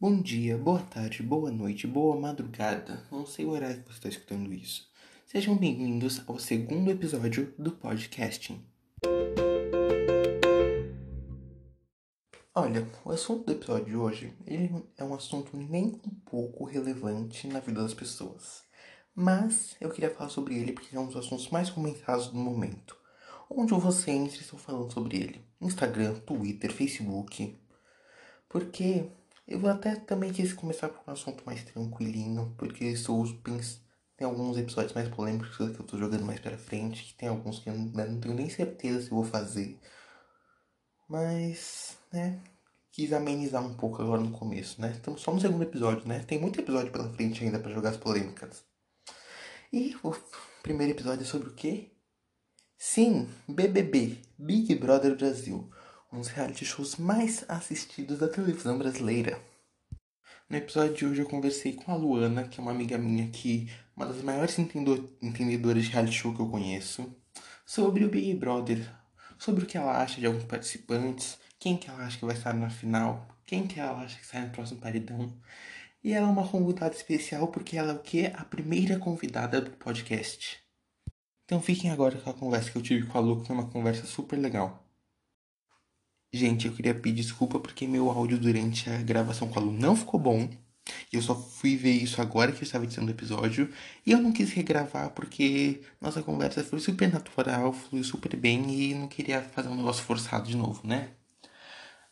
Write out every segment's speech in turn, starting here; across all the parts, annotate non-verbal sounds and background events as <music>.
Bom dia, boa tarde, boa noite, boa madrugada. Não sei o horário que você está escutando isso. Sejam bem-vindos ao segundo episódio do podcasting. Olha, o assunto do episódio de hoje ele é um assunto nem um pouco relevante na vida das pessoas. Mas eu queria falar sobre ele porque é um dos assuntos mais comentados do momento. Onde você entra estão falando sobre ele. Instagram, Twitter, Facebook. Porque eu até também quis começar com um assunto mais tranquilinho, porque estou pens... tem alguns episódios mais polêmicos que eu tô jogando mais pra frente, que tem alguns que eu não tenho nem certeza se vou fazer. Mas, né, quis amenizar um pouco agora no começo, né? Estamos só no segundo episódio, né? Tem muito episódio pela frente ainda para jogar as polêmicas. E o primeiro episódio é sobre o quê? Sim, BBB, Big Brother Brasil um dos reality shows mais assistidos da televisão brasileira. No episódio de hoje eu conversei com a Luana, que é uma amiga minha que uma das maiores entendedoras de reality show que eu conheço, sobre o Big Brother, sobre o que ela acha de alguns participantes, quem que ela acha que vai estar na final, quem que ela acha que sai no próximo paredão. E ela é uma convidada especial porque ela é o que? A primeira convidada do podcast. Então fiquem agora com a conversa que eu tive com a Lu, que foi uma conversa super legal. Gente, eu queria pedir desculpa porque meu áudio durante a gravação com a Lu não ficou bom. E eu só fui ver isso agora que eu estava editando o episódio. E eu não quis regravar porque nossa conversa foi super natural, fluiu super bem e não queria fazer um negócio forçado de novo, né?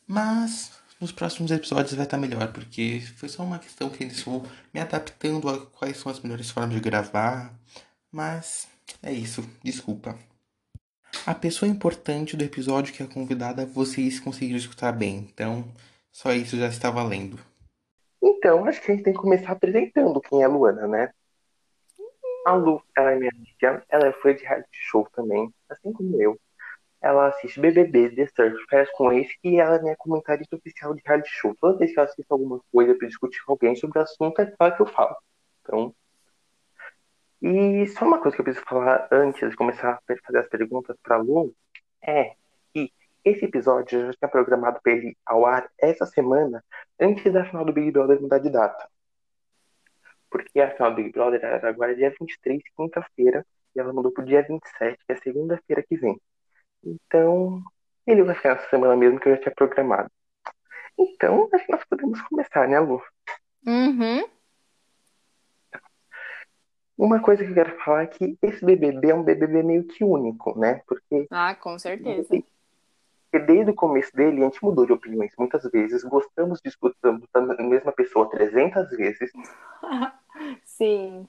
Mas nos próximos episódios vai estar melhor, porque foi só uma questão que eu estou me adaptando a quais são as melhores formas de gravar. Mas é isso, desculpa. A pessoa importante do episódio que é convidada, vocês conseguiram escutar bem. Então, só isso já está valendo. Então, acho que a gente tem que começar apresentando quem é a Luana, né? A Lu, ela é minha amiga, ela é fã de reality show também, assim como eu. Ela assiste BBB, The Search, Férias com Ace, e ela é minha comentarista oficial de reality show. Toda vez que eu assisto alguma coisa para discutir com alguém sobre o assunto, é ela que eu falo. Então, e só uma coisa que eu preciso falar antes de começar a fazer as perguntas para Lu é que esse episódio já tinha programado para ele ao ar essa semana, antes da final do Big Brother mudar de data. Porque a final do Big Brother era agora dia 23, quinta-feira, e ela mudou para o dia 27, que é segunda-feira que vem. Então, ele vai ficar essa semana mesmo que eu já tinha programado. Então, acho que nós podemos começar, né, Lu? Uhum. Uma coisa que eu quero falar é que esse BBB é um BBB meio que único, né? Porque. Ah, com certeza. Porque desde o começo dele, a gente mudou de opiniões muitas vezes, gostamos de escutar a mesma pessoa 300 vezes. <laughs> Sim.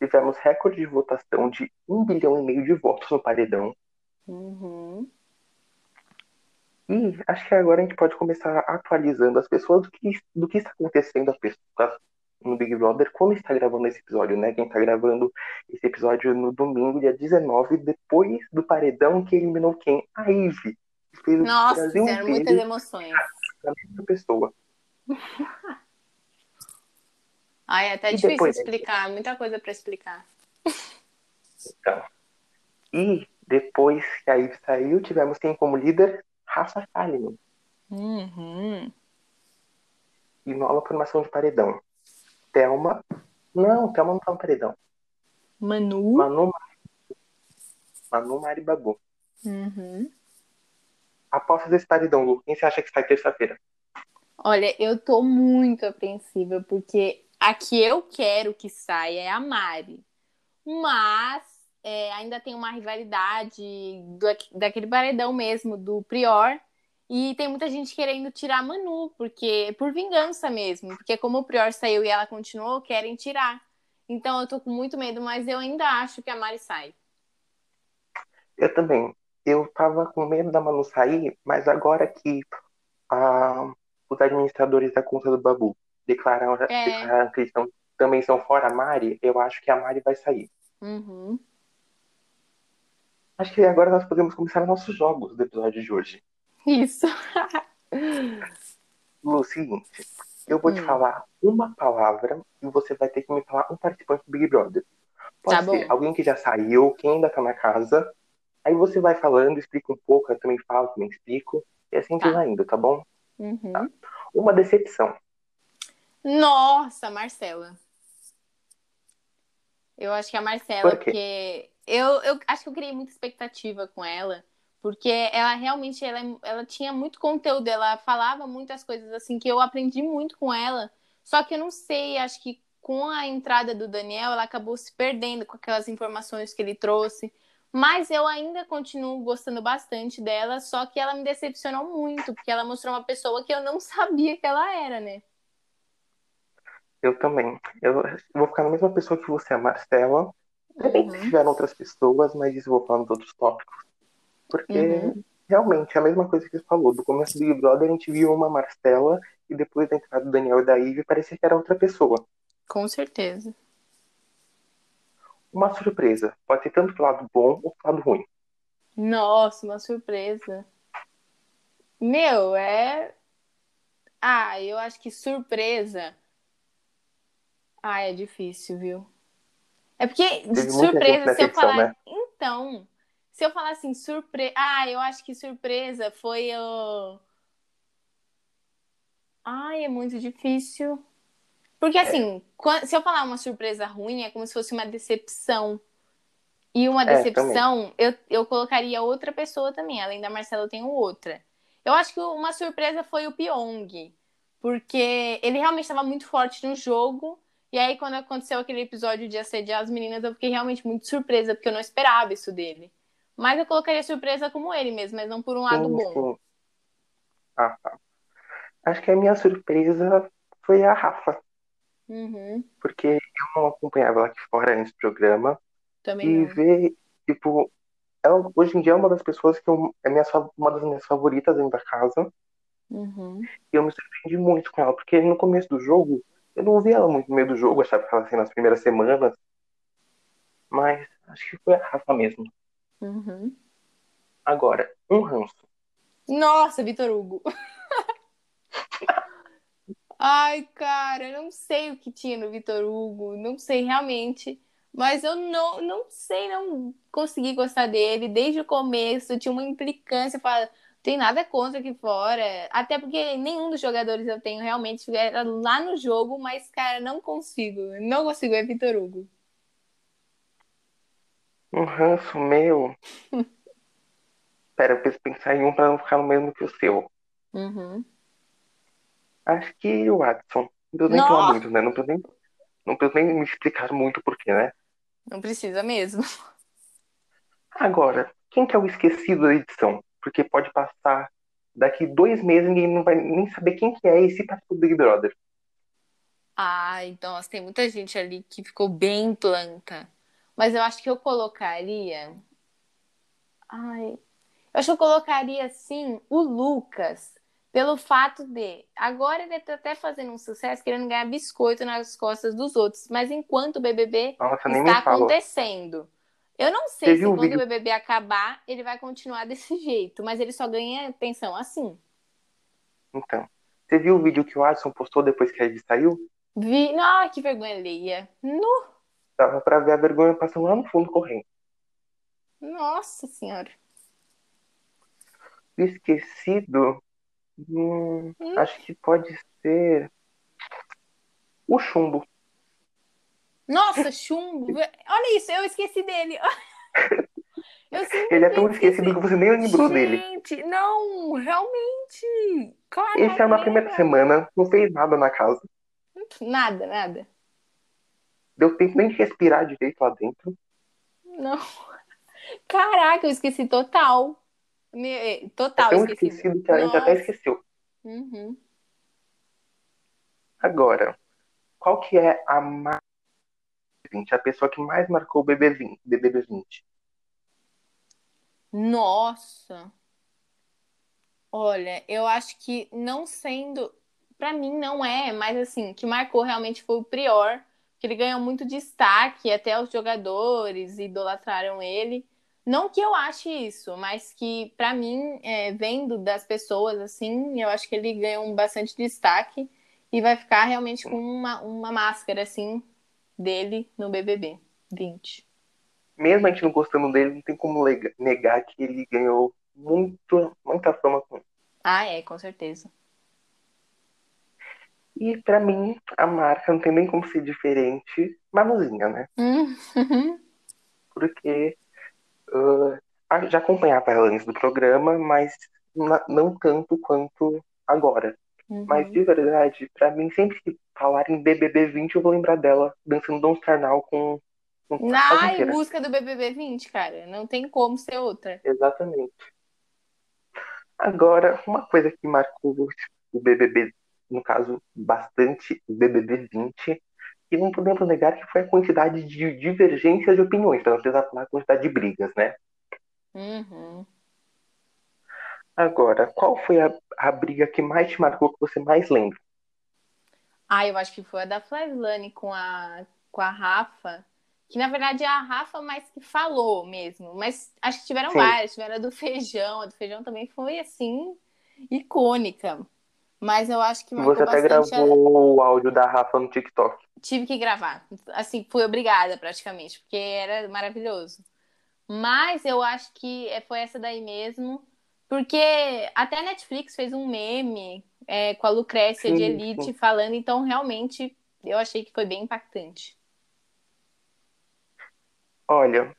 Tivemos recorde de votação de um bilhão e meio de votos no paredão. Uhum. E acho que agora a gente pode começar atualizando as pessoas do que, do que está acontecendo as pessoas, no Big Brother quando está gravando esse episódio, né? Quem está gravando esse episódio no domingo, dia 19, depois do paredão que eliminou quem? A Ivy. Nossa, fizeram muitas emoções. A mesma pessoa. <laughs> Ai, é até e difícil depois, explicar, muita coisa para explicar. Então. E depois que a Ivy saiu, tivemos quem como líder? Rafa Kalimann. Uhum. E nova formação de paredão. Thelma. Não, Thelma não tá no paredão. Manu. Manu. Manu Maribabu. Uhum. Apostas desse paredão, Lu. Quem você acha que sai terça-feira? Olha, eu tô muito apreensiva, porque a que eu quero que saia é a Mari. Mas é, ainda tem uma rivalidade do, daquele paredão mesmo, do Prior e tem muita gente querendo tirar a Manu, porque por vingança mesmo, porque como o Prior saiu e ela continuou, querem tirar. Então eu tô com muito medo, mas eu ainda acho que a Mari sai. Eu também. Eu tava com medo da Manu sair, mas agora que a, os administradores da conta do Babu declararam, é. declararam que estão, também são fora a Mari, eu acho que a Mari vai sair. Uhum. Acho que agora nós podemos começar nossos jogos do episódio de hoje. Isso. <laughs> Lu, seguinte, eu vou hum. te falar uma palavra e você vai ter que me falar um participante do Big Brother. Pode tá ser bom. alguém que já saiu, quem ainda tá na casa. Aí você vai falando, explica um pouco, eu também falo, também explico. E assim tá. vai indo, tá bom? Uhum. Tá. Uma decepção. Nossa, Marcela. Eu acho que a Marcela, Por quê? porque eu, eu acho que eu criei muita expectativa com ela, porque ela realmente ela, ela tinha muito conteúdo, ela falava muitas coisas assim que eu aprendi muito com ela. Só que eu não sei, acho que com a entrada do Daniel, ela acabou se perdendo com aquelas informações que ele trouxe. Mas eu ainda continuo gostando bastante dela, só que ela me decepcionou muito, porque ela mostrou uma pessoa que eu não <laughs> sabia que ela era, né? Eu também. Eu vou ficar na mesma pessoa que você, a Marcela. Repente Uhum. tiveram outras pessoas, mas isso eu vou falar nos outros tópicos. Porque Uhum. realmente é a mesma coisa que você falou. Do começo do Big Brother a gente viu uma Marcela e depois da entrada do Daniel e da Ivy parecia que era outra pessoa. Com certeza. Uma surpresa. Pode ser tanto pro lado bom ou pro lado ruim. Nossa, uma surpresa. Meu, é. Ah, eu acho que surpresa. Ah, é difícil, viu? É porque gente surpresa, se eu falar. né? Então, se eu falar assim, surpresa. Ah, eu acho que surpresa foi o. Ai, é muito difícil. Porque assim, quan- se eu falar uma surpresa ruim, é como se fosse uma decepção. E uma É, decepção, eu, eu colocaria outra pessoa também. Além da Marcela, eu tenho outra. Eu acho que uma surpresa foi o Pyong. Porque ele realmente estava muito forte no jogo. E aí, quando aconteceu aquele episódio de assediar as meninas, eu fiquei realmente muito surpresa, porque eu não esperava isso dele. Mas eu colocaria surpresa como ele mesmo, mas não por um lado Sim, bom. sim. Ah, tá. Acho que a minha surpresa foi a Rafa. Uhum, Porque eu não acompanhava ela aqui fora do programa. também E não. ver, tipo, ela hoje em dia é uma das pessoas que eu, é minha, uma das minhas favoritas dentro da casa. Uhum. E eu me surpreendi muito com ela, porque no começo do jogo, eu não ouvi ela muito no meio do jogo, achava que ela assim nas primeiras semanas. Mas acho que foi a Rafa mesmo. Uhum. Agora, um ranço. Nossa, Vitor Hugo. Ai, cara, eu não sei o que tinha no Vitor Hugo, não sei realmente. Mas eu não, não sei, não consegui gostar dele desde o começo. Tinha uma implicância, fala, tem nada contra aqui fora. Até porque nenhum dos jogadores eu tenho realmente era lá no jogo, mas, cara, não consigo. Não consigo, é Vitor Hugo. Um ranço meu. <laughs> Pera, eu preciso pensar em um pra não ficar no mesmo que o seu. Uhum. Acho que o Watson. Não preciso nem falar muito, né? Não preciso nem, não preciso nem me explicar muito porquê, né? Não precisa mesmo. Agora, quem que é o esquecido da edição? Porque pode passar daqui dois meses e ninguém não vai nem saber quem que é esse participou do Big Brother. Ai, então, tem muita gente ali que ficou bem planta. Mas eu acho que eu colocaria. Ai. Eu acho que eu colocaria, assim, o Lucas. Pelo fato de. Agora ele tá até fazendo um sucesso, querendo ganhar biscoito nas costas dos outros. Mas enquanto o BBB Nossa, está acontecendo. Eu não sei Você se o quando vídeo? o BBB acabar, ele vai continuar desse <laughs> jeito. Mas ele só ganha pensão assim. Então, você viu o vídeo que o Adson postou depois que a Ed saiu? Vi. Ai, que vergonha alheia. No... Dava pra ver a vergonha passando lá no fundo correndo. Nossa Senhora. Esquecido? Hum, Hum. acho que pode ser o chumbo. Nossa, chumbo. <laughs> Olha isso, eu esqueci dele. <laughs> Ele é tão esquecido que você nem lembrou dele. Gente, não, realmente. Caraca, Ele saiu na nem primeira semana, não fez nada na casa. Nada, nada. Deu tempo nem de respirar direito lá dentro. Não. Caraca, eu esqueci total. É Total, tão esqueci. esquecido que a gente até esqueceu. Uhum. Agora, qual que é a mais 20, a pessoa que mais marcou o BB20, BBB 20? Nossa. Olha, eu acho que não sendo, Pra mim não é, mas assim, que marcou realmente foi o Prior, ele ganhou muito destaque, até os jogadores idolatraram ele. Não que eu ache isso, mas que pra mim, é, vendo das pessoas assim, eu acho que ele ganhou um bastante destaque e vai ficar realmente com uma, uma máscara assim dele no BBB 20. Mesmo a gente não gostando dele, não tem como negar que ele ganhou muito, muita fama com Ah, é, com certeza. E pra mim, a marca não tem nem como ser diferente. Manuzinha, né? Uhum. Porque uh, já acompanhava ela antes do programa, mas na- não tanto quanto agora. Mas Uhum. de verdade, pra mim, sempre que falar em BBB 20, eu vou lembrar dela dançando Start Now com, com a casa Ai, inteira. música do BBB 20, cara. Não tem como ser outra. Exatamente. Agora, uma coisa que marcou o BBB, no caso, bastante BBB 20, e não podemos negar que foi a quantidade de divergências de opiniões, para não precisar falar a quantidade de brigas, né? Uhum. Agora, qual foi a, a briga que mais te marcou, que você mais lembra? Ah, eu acho que foi a da Flaslane com a, com a Rafa. Que na verdade é a Rafa mais que falou mesmo. Mas acho que tiveram Sim. várias. Tiveram a do feijão. A do feijão também foi assim, icônica. Mas eu acho que marcou Você até bastante. a- gravou o áudio da Rafa no TikTok. Tive que gravar. Assim, fui obrigada praticamente, porque era maravilhoso. Mas eu acho que é- foi essa daí mesmo. Porque até a Netflix fez um meme é, com a Lucrécia Sim, de Elite sim. falando, então realmente eu achei que foi bem impactante. Olha,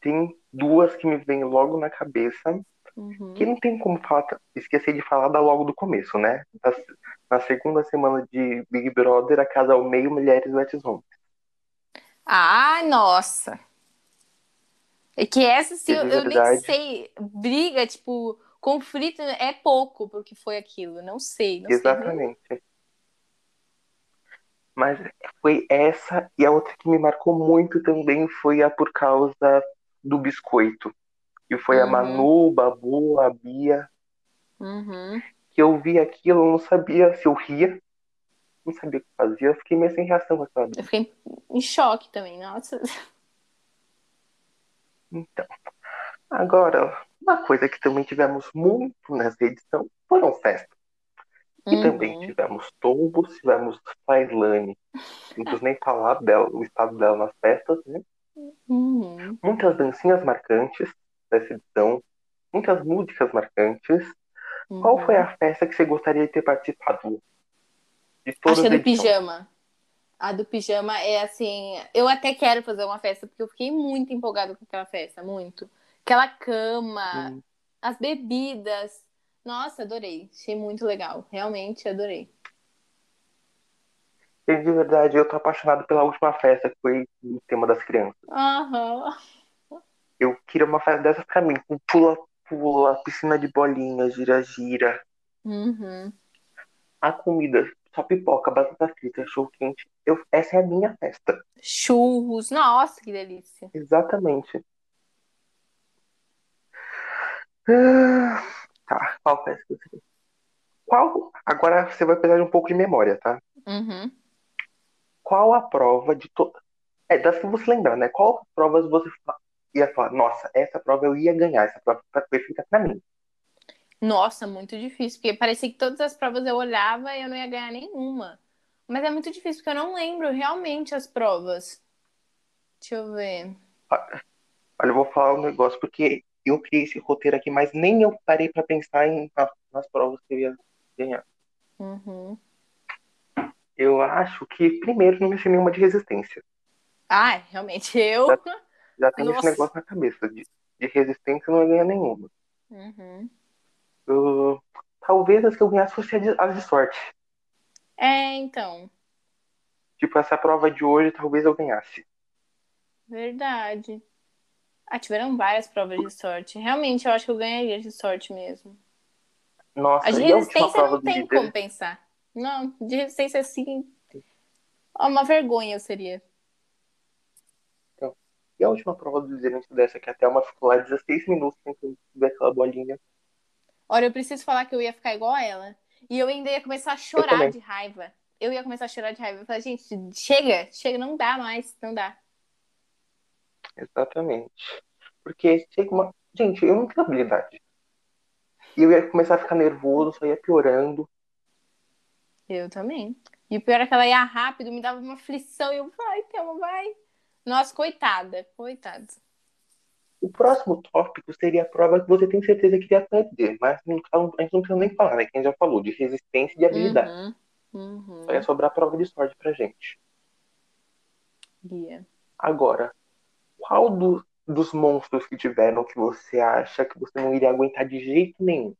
tem duas que me vêm logo na cabeça, Uhum. que não tem como falar, esquecer de falar da logo do começo, né? Na, na segunda semana de Big Brother, a casa ao meio, Mulheres Wet Home. Ah, nossa! É que essa, sim, eu, eu nem sei. Briga, tipo, conflito é pouco porque foi aquilo. Não sei, não sei. Exatamente. Mas foi essa e a outra que me marcou muito também foi a por causa do biscoito. Que foi a Uhum. Manu, o Babu, a Bia. Uhum. Que eu vi aquilo, eu não sabia se eu ria, não sabia o que fazia. Eu fiquei meio sem reação com aquela Eu fiquei em choque também, nossa. Então, agora, uma coisa que também tivemos muito nessa edição foram festas. E também Uhum. tivemos tombos, tivemos Failane. Não preciso nem falar dela, o estado dela nas festas, né? Uhum. Muitas dancinhas marcantes edição, muitas músicas marcantes. Qual Uhum. foi a festa que você gostaria de ter participado? De todas Acho a do pijama. A do pijama é assim. Eu até quero fazer uma festa, porque eu fiquei muito empolgada com aquela festa, muito. Aquela cama, Hum, as bebidas. Nossa, adorei. Achei muito legal. Realmente adorei. E de verdade, eu tô apaixonado pela última festa, que foi o tema das crianças. Aham. Eu queria uma festa dessas pra mim, com pula-pula, piscina de bolinhas, gira-gira. Uhum. A comida, só pipoca, batata frita, show quente. Eu, essa é a minha festa. Churros. Nossa, que delícia. Exatamente. Ah, tá, qual festa que você Qual? Agora você vai precisar de um pouco de memória, tá? Uhum. Qual a prova de todas? É, das que você lembrar, né? Qual provas você ia falar? Nossa, essa prova eu ia ganhar, essa prova tá perfeita pra mim. Nossa, muito difícil, porque parecia que todas as provas eu olhava e eu não ia ganhar nenhuma. Mas é muito difícil, porque eu não lembro realmente as provas. Deixa eu ver. Olha, eu vou falar um negócio, porque eu criei esse roteiro aqui, mas nem eu parei pra pensar em, na- nas provas que eu ia ganhar. Uhum. Eu acho que primeiro não ser nenhuma de resistência. Ah, realmente, <laughs> eu. Já tem esse Nossa. negócio na cabeça. De, de resistência não ia ganhar nenhuma. Uhum. Eu- talvez as que eu ganhasse fossem as de, sorte. É, então. Tipo, essa prova de hoje talvez eu ganhasse. Verdade. Ah, tiveram várias provas de sorte. Realmente, eu acho que eu ganharia de sorte mesmo. Nossa, A de a resistência prova não tem como pensar. Não, de resistência assim. Uma vergonha eu seria. E a última prova do líder antes dessa, que até uma ficou lá 16 minutos tentando ver aquela bolinha. Olha, eu preciso falar que eu ia ficar igual a ela. E eu ainda ia começar a chorar de raiva. Eu ia começar a chorar de raiva. Eu falei, gente, chega, chega, não dá mais, não dá. Exatamente. Porque chega uma. Gente, eu não tenho habilidade. E eu ia começar a ficar nervoso, só ia piorando. Eu também. E o pior é que ela ia rápido, me dava uma aflição. E eu, vai, Thelma, vai. Nossa, coitada, coitada. O próximo tópico seria a prova que você tem certeza que iria perder, mas caso, a gente não precisa nem falar, né? Quem já falou, de resistência e de habilidade. Uhum, Uhum. Só ia sobrar prova de sorte pra gente. Ia. Agora, qual do- dos monstros que tiveram que você acha que você não iria aguentar de jeito nenhum?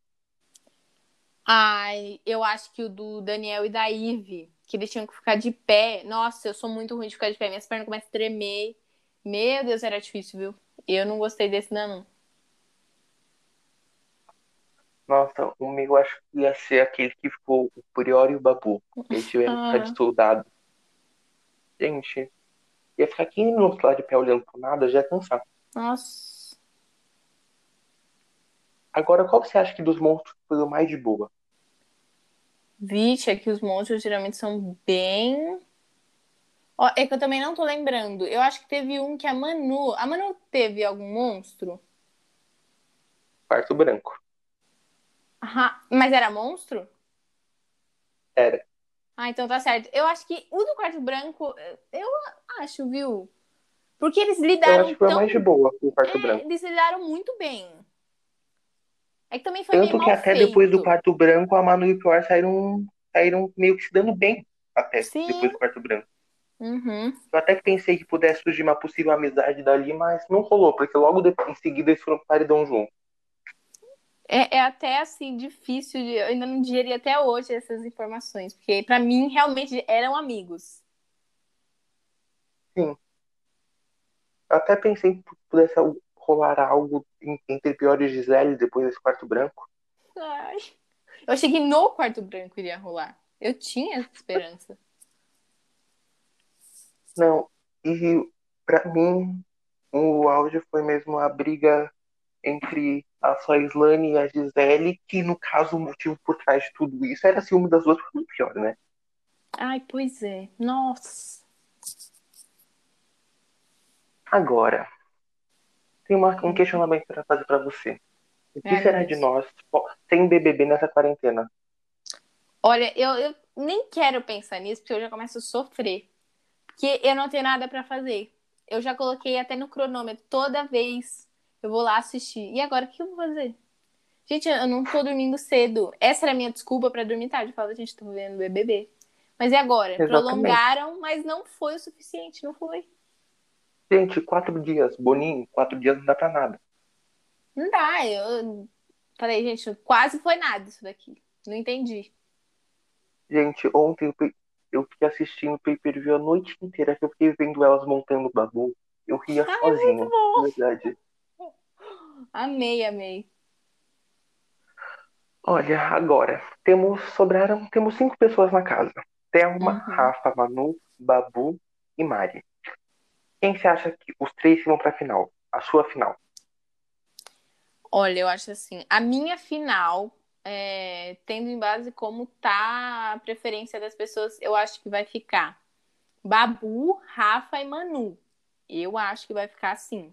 Ai, eu acho que o do Daniel e da Ive, que eles tinham que ficar de pé. Nossa, eu sou muito ruim de ficar de pé. Minhas pernas começam a tremer. Meu Deus, era difícil, viu? Eu não gostei desse, não. Nossa, o meu eu acho que ia ser aquele que ficou o Prior e o Babu. Eles tiveram que ficar de soldado. Gente, ia ficar 15 minutos lá de pé olhando pro nada, já ia cansar. Nossa. Agora, qual você acha que dos monstros foi o mais de boa? Vixe, é que os monstros geralmente são bem. Ó, é que eu também não tô lembrando. Eu acho que teve um que a Manu. A Manu teve algum monstro? Quarto branco. Aham. Mas era monstro? Era. Ah, então tá certo. Eu acho que o do quarto branco, eu acho, viu? Porque eles Eu lidaram acho que foi tão mais de boa o quarto É, branco. eles lidaram muito bem. É que também foi Tanto que até feito. depois do quarto branco, a Manu e o Prior saíram, saíram meio que se dando bem. Até Sim. depois do quarto branco. Uhum. Eu até que pensei que pudesse surgir uma possível amizade dali, mas não rolou, porque logo depois, em seguida eles foram pro paredão junto. É, é até assim difícil, de, eu ainda não digeri até hoje essas informações, porque pra mim realmente eram amigos. Eu até pensei que pudesse rolar algo entre Prior e Gisele depois desse quarto branco. Ai. Eu achei que no quarto branco iria rolar. Eu tinha essa esperança. Não, e pra mim, o auge foi mesmo a briga entre a Soislane e a Gisele, que no caso o motivo por trás de tudo isso era ciúme das duas, foi pior, né? Ai, pois é. Nossa. Agora, tem uma- um questionamento para fazer para você. O que meu será de nós sem BBB nessa quarentena? Olha, eu, eu nem quero pensar nisso, porque eu já começo a sofrer. Porque eu não tenho nada pra fazer. Eu já coloquei até no cronômetro toda vez. Eu vou lá assistir. E agora, o que eu vou fazer? Gente, eu não tô dormindo cedo. Essa era a minha desculpa pra dormir tarde. Eu falo, gente, tô vendo BBB. Mas e agora? Exatamente. Prolongaram, mas não foi o suficiente, não foi. Gente, quatro dias, Boninho, quatro dias não dá pra nada. Não dá. Eu falei, gente, quase foi nada isso daqui. Não entendi. Gente, ontem eu, fiquei assistindo o pay-per-view a noite inteira, que eu fiquei vendo elas montando o babu. Eu ria <laughs> Ai, muito bom. de verdade. Amei, amei. Olha, agora, temos, sobraram, temos cinco pessoas na casa. Thelma, Uhum. Rafa, Manu, Babu e Mari. Quem você acha que os três vão pra final? A sua final? Olha, eu acho assim, a minha final, é, tendo em base como tá a preferência das pessoas, eu acho que vai ficar Babu, Rafa e Manu. Eu acho que vai ficar assim.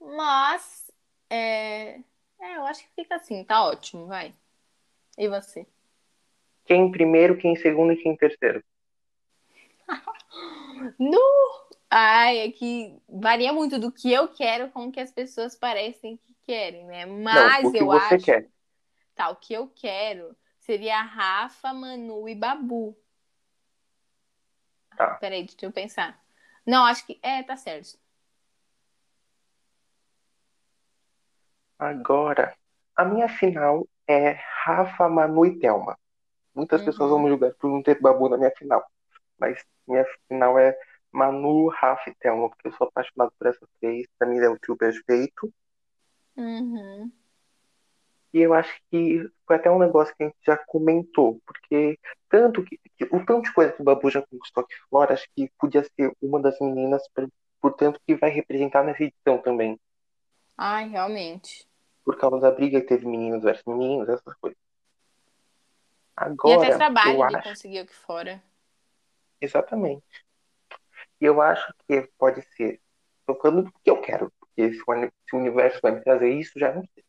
Mas, é, é, eu acho que fica assim, tá ótimo, vai. E você? Quem em primeiro, quem em segundo e quem em terceiro? <laughs> No! Ai, é que varia muito do que eu quero com o que as pessoas parecem que querem, né? Mas Não, o que eu você acho. quer. Tá, o que eu quero seria Rafa, Manu e Babu. Tá. Peraí, deixa eu pensar. Não, acho que. É, tá certo. Agora, a minha final é Rafa, Manu e Thelma. Muitas Uhum. pessoas vão me julgar por não ter Babu na minha final. Mas minha final é Manu, Rafa e Thelma, porque eu sou apaixonado por essas três. Pra mim é o trio perfeito. Uhum. E eu acho que foi até um negócio que a gente já comentou, porque tanto que, que- o tanto de coisa que o Babu já conquistou aqui fora, acho que podia ser uma das meninas, por- portanto, que vai representar nessa edição também. Ai, realmente. Por causa da briga que teve meninos versus meninos, essas coisas. E até Agora, trabalho ele acho. conseguiu aqui fora. Exatamente. E eu acho que pode ser. Tô falando do que eu quero, porque se o, o universo vai me trazer isso, já não sei.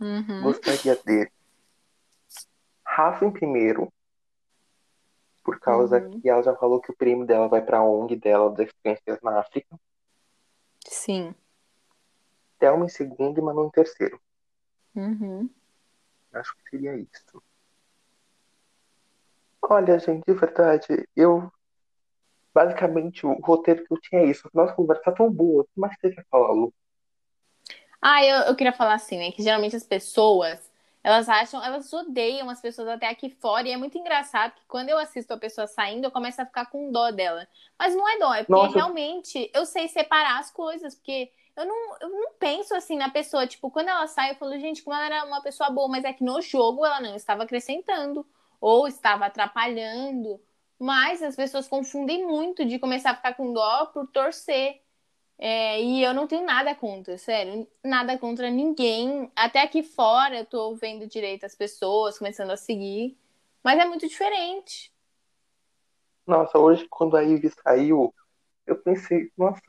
Uhum. Gostaria dele. Rafa em primeiro, por causa Uhum. que ela já falou que o prêmio dela vai pra ONG dela das crianças na África. Sim. Thelma em segundo e Manu em terceiro. Uhum. Acho que seria isso. Olha, gente, de verdade, eu. Basicamente, o roteiro que eu tinha é isso. Nossa conversa tá tão boa. O que mais você quer falar, Lu? Ah, eu, eu queria falar assim, né? Que geralmente as pessoas, elas acham, elas odeiam as pessoas até aqui fora. E é muito engraçado que quando eu assisto a pessoa saindo, eu começo a ficar com dó dela. Mas não é dó, é porque Nossa. realmente eu sei separar as coisas. Porque eu não, eu não penso assim na pessoa. Tipo, quando ela sai, eu falo, gente, como ela era uma pessoa boa. Mas é que no jogo ela não estava acrescentando. Ou estava atrapalhando. Mas as pessoas confundem muito de começar a ficar com dó por torcer. É, e eu não tenho nada contra, sério, nada contra ninguém. Até aqui fora eu tô vendo direito as pessoas começando a seguir, mas é muito diferente. Nossa, hoje, quando a Ivy saiu, eu pensei, nossa,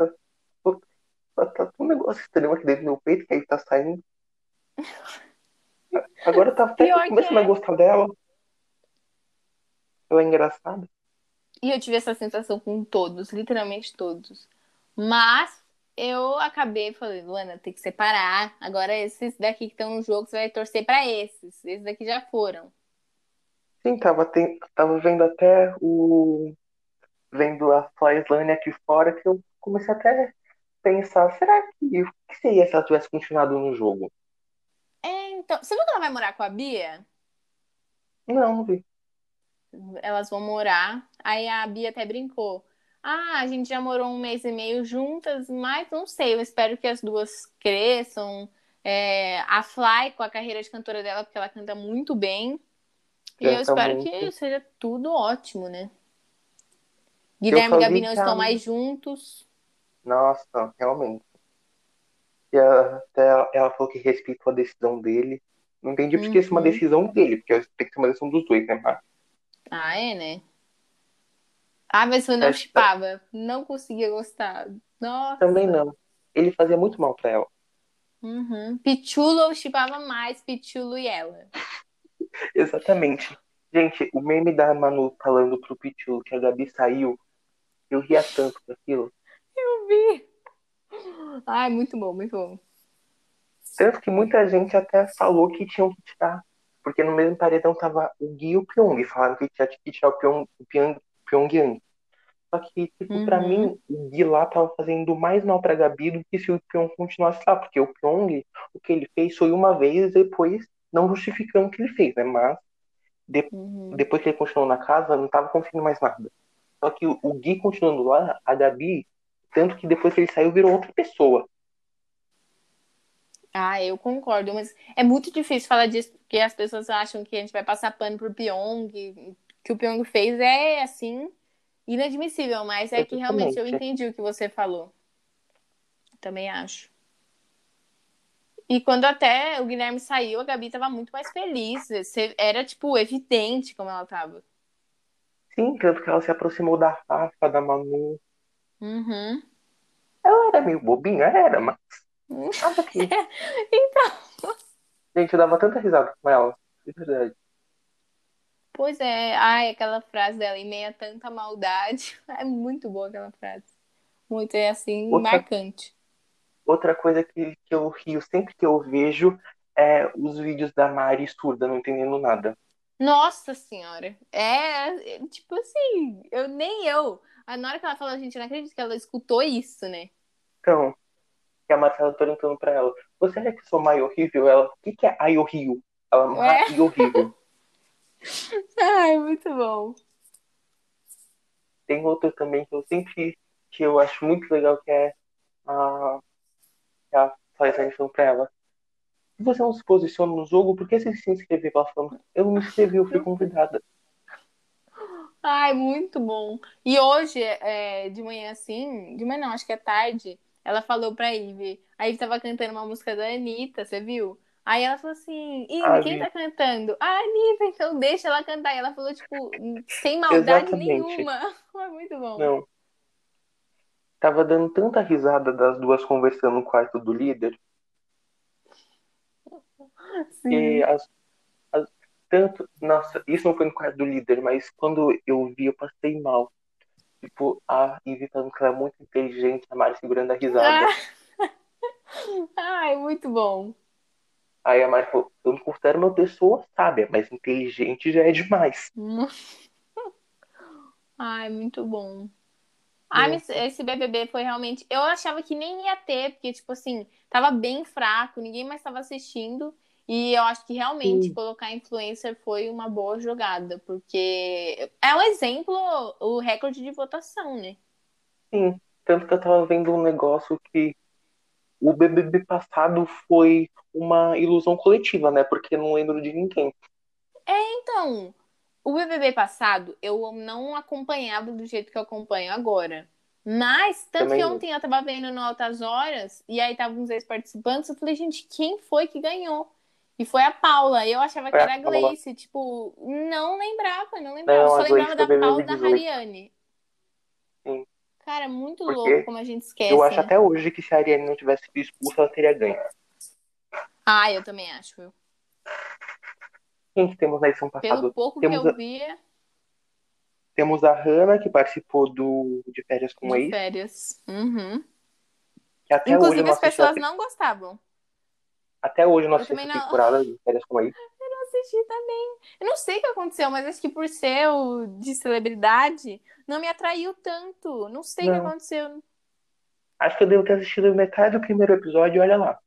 tá, tá um negócio estranho aqui dentro do meu peito que aí tá saindo. <laughs> Agora tava até começando é. a gostar dela. Ela é engraçada. E eu tive essa sensação com todos, literalmente todos. Mas eu acabei falando, Luana, tem que separar. Agora esses daqui que estão no jogo, você vai torcer pra esses. Esses daqui já foram. Sim, tava, tem- tava vendo até o. Vendo a Slane aqui fora, que eu comecei até a pensar, será que. O que seria se ela tivesse continuado no jogo? É, então, você viu que ela vai morar com a Bia? Não, vi. Elas vão morar. Aí a Bia até brincou. Ah, a gente já morou um mês e meio juntas, mas não sei, eu espero que as duas cresçam. É, a Fly com a carreira de cantora dela, porque ela canta muito bem. E eu espero muito. que seja tudo ótimo, né? Guilherme e Gabi não estão mais juntos. Nossa, realmente. E ela- até ela, falou que respeita a decisão dele. Não entendi porque isso é uma Uhum. decisão dele, porque tem que ser uma decisão dos dois, né? Mas Ah, é, né? Ah, mas eu não Essa- chipava. Não conseguia gostar. Nossa. também não. Ele fazia muito mal pra ela. Uhum. Pichulo eu chipava mais Pichulo e ela. <laughs> Exatamente. Gente, o meme da Manu falando pro Pichu que a Gabi saiu, eu ria tanto com aquilo. Eu vi. Ai, muito bom, muito bom. Tanto que muita gente até falou que tinham que tirar. Porque no mesmo paredão tava o Gui e o Pyong. Falaram que tinha que tirar o Pyong, o Pyong, Pyongyang. Só que, tipo, pra Uhum. mim, o Gui lá tava fazendo mais mal pra Gabi do que se o Pyong continuasse lá. Porque o Pyong, o que ele fez foi uma vez e depois não justificando o que ele fez, né? Mas Uhum. depois que ele continuou na casa, não tava conseguindo mais nada. Só que o, o Gui continuando lá, a Gabi, tanto que depois que ele saiu, virou outra pessoa. Ah, eu concordo, mas é muito difícil falar disso porque as pessoas acham que a gente vai passar pano pro Pyong, que o Pyong fez é assim inadmissível, mas é que realmente eu entendi o que você falou. Também acho. E quando até o Guilherme saiu, a Gabi tava muito mais feliz. Era, tipo, evidente como ela tava. Sim, tanto que ela se aproximou da Rafa, da Manu. Uhum. Ela era meio bobinha, era, mas. <laughs> Então. Gente, eu dava tanta risada com ela. De verdade. Pois é, ai, aquela frase dela, em meio a tanta maldade. <laughs> É muito boa aquela frase. Muito, é assim, Outra- marcante. Outra coisa que, que eu rio sempre que eu vejo é os vídeos da Mari surda, não entendendo nada. Nossa senhora. É, é, tipo assim, eu nem eu. Na hora que ela falou, gente, eu não acredito que ela escutou isso, né? Então, que a Marcela perguntando pra ela: Você acha que sou mai horrível? Ela: O que, que é ai horrível? Ela: mai horrível. <laughs> Ai, muito bom. Tem outro também que eu sempre que eu acho muito legal que é a que a Faisane falando pra ela. Se você não se posiciona no jogo, por que você se inscreveu? Ela falando, eu não me inscrevi, eu fui <laughs> convidada. Ai, muito bom. E hoje, é, de manhã assim, de manhã não, acho que é tarde, ela falou pra Ivy. A Ivy tava cantando uma música da Anitta, você viu? Aí ela falou assim, Ivy, Ah, quem tá cantando? A Anitta, então deixa ela cantar. E ela falou, tipo, sem maldade Exatamente. nenhuma. <laughs> Foi muito bom. Não. Tava dando tanta risada das duas conversando no quarto do líder. Sim. E as, as- tanto, nossa, isso não foi no quarto do líder, mas quando eu vi, eu passei mal. Tipo, a Ivy falando que ela é muito inteligente, a Mari segurando a risada. Ah. <laughs> Ai, muito bom. Aí a Mari falou, eu não considero uma pessoa sábia, mas inteligente já é demais. <laughs> Ai, muito bom. Ai, mas esse BBB foi realmente. Eu achava que nem ia ter, porque, tipo assim, tava bem fraco, ninguém mais estava assistindo. E eu acho que realmente Sim. colocar influencer foi uma boa jogada, porque é um exemplo, o recorde de votação, né? Sim, tanto que eu tava vendo um negócio que o BBB passado foi uma ilusão coletiva, né? Porque eu não lembro de ninguém. Então, o BBB passado eu não acompanhava do jeito que eu acompanho agora. Mas, tanto Também que ontem eu tava vendo no Altas Horas, e aí estavam uns ex-participantes, eu falei, gente, quem foi que ganhou? E foi a Paula. Eu achava que era a Paula. Gleice. Tipo, não lembrava, não lembrava. Não, Só lembrava da Paula e da 18. Hariane. Sim. Cara, muito Porque louco como a gente esquece. Eu acho né? até hoje que se a Ariane não tivesse sido expulsa, ela teria ganho. Ah, eu também acho. viu? Quem que temos na edição Pelo passada? pouco Temos que eu a- via Temos a Hannah, que participou do de férias com o de ex, férias. Uhum. que até hoje Inclusive, não as pessoas não gostavam. Até hoje eu não assisti essa não. temporada de férias com ex. Eu não assisti também. Eu não sei o que aconteceu, mas acho que por ser o de celebridade, não me atraiu tanto. Não sei o que aconteceu. Acho que eu devo ter assistido metade do primeiro episódio olha lá.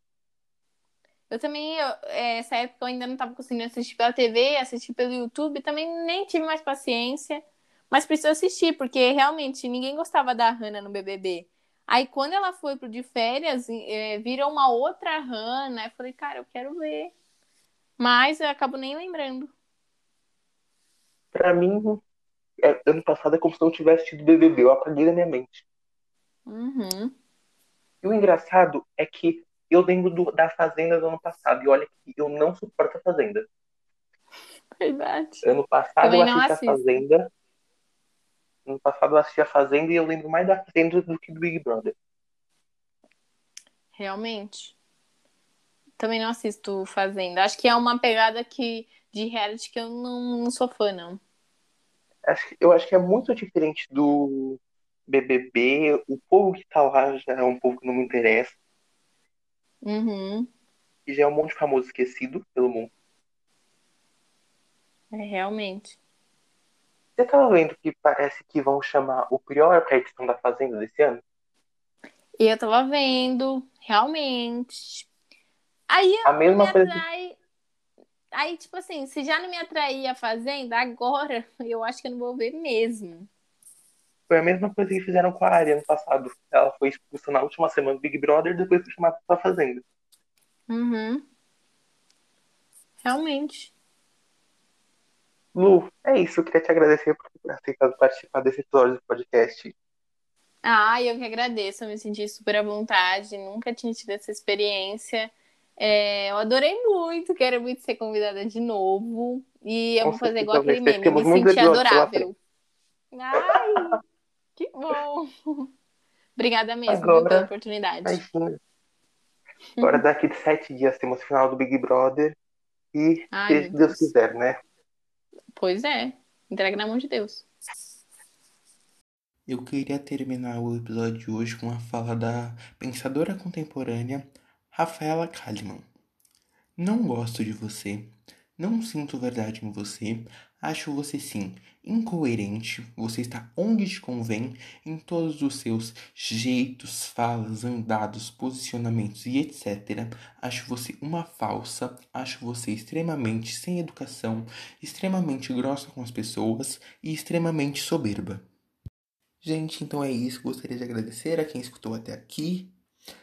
Eu também, eu, é, essa época eu ainda não tava conseguindo assistir pela TV, assistir pelo YouTube, também nem tive mais paciência. Mas preciso assistir, porque realmente ninguém gostava da Hannah no BBB. Aí quando ela foi pro de férias, é, virou uma outra Hannah. Eu falei, cara, eu quero ver. Mas eu acabo nem lembrando. Pra mim, é- ano passado é como se não tivesse tido BBB. Eu apaguei da minha mente. Uhum. E o engraçado é que eu lembro do- da Fazenda do ano passado. E olha que eu não suporto a Fazenda. Verdade. Ano passado Também eu assisti a. Fazenda. Ano passado eu assisti a Fazenda e eu lembro mais da Fazenda do que do Big Brother. Realmente. Também não assisto Fazenda. Acho que é uma pegada que, de reality que eu não, não sou fã, não. Acho que- eu acho que é muito diferente do BBB. O povo que tá lá já é um povo que não me interessa. Uhum. E já é um monte de famoso esquecido pelo mundo. É realmente. Você tava vendo que parece que vão chamar o Prior pra edição da Fazenda desse ano? Eu tava vendo, realmente. Aí eu A mesma me coisa. atrai. Aí, tipo assim, se já não me atraía a Fazenda, agora <laughs> eu acho que eu não vou ver mesmo. Foi a mesma coisa que fizeram com a Arya ano passado. Ela foi expulsa na última semana do Big Brother depois foi chamada pra Fazenda. Uhum. Realmente. Lu, é isso. Eu queria te agradecer por ter aceitado participar desse episódio do podcast. Ah, eu que agradeço, eu me senti super à vontade, nunca tinha tido essa experiência. É, eu adorei muito, quero muito ser convidada de novo. E eu Com vou fazer igual aquele meme, me pela adorável. Ai, que bom! Obrigada mesmo, Agora, pela oportunidade. Imagina. Agora, daqui de sete dias, temos o final do Big Brother. E, Ai, se Deus. quiser, né? Pois é, entrega na mão de Deus. Eu queria terminar o episódio de hoje com a fala da pensadora contemporânea Rafaela Kalimann. Não gosto de você, não sinto verdade em você, acho você sim incoerente, você está onde te convém em todos os seus jeitos, falas, andados, posicionamentos e etc. Acho você uma falsa, acho você extremamente sem educação, extremamente grossa com as pessoas e extremamente soberba. Gente, então é isso. Gostaria de agradecer a quem escutou até aqui.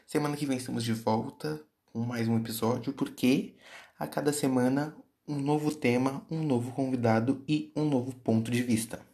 Semana que vem estamos de volta com mais um episódio, porque a cada semana um novo tema, um novo convidado e um novo ponto de vista.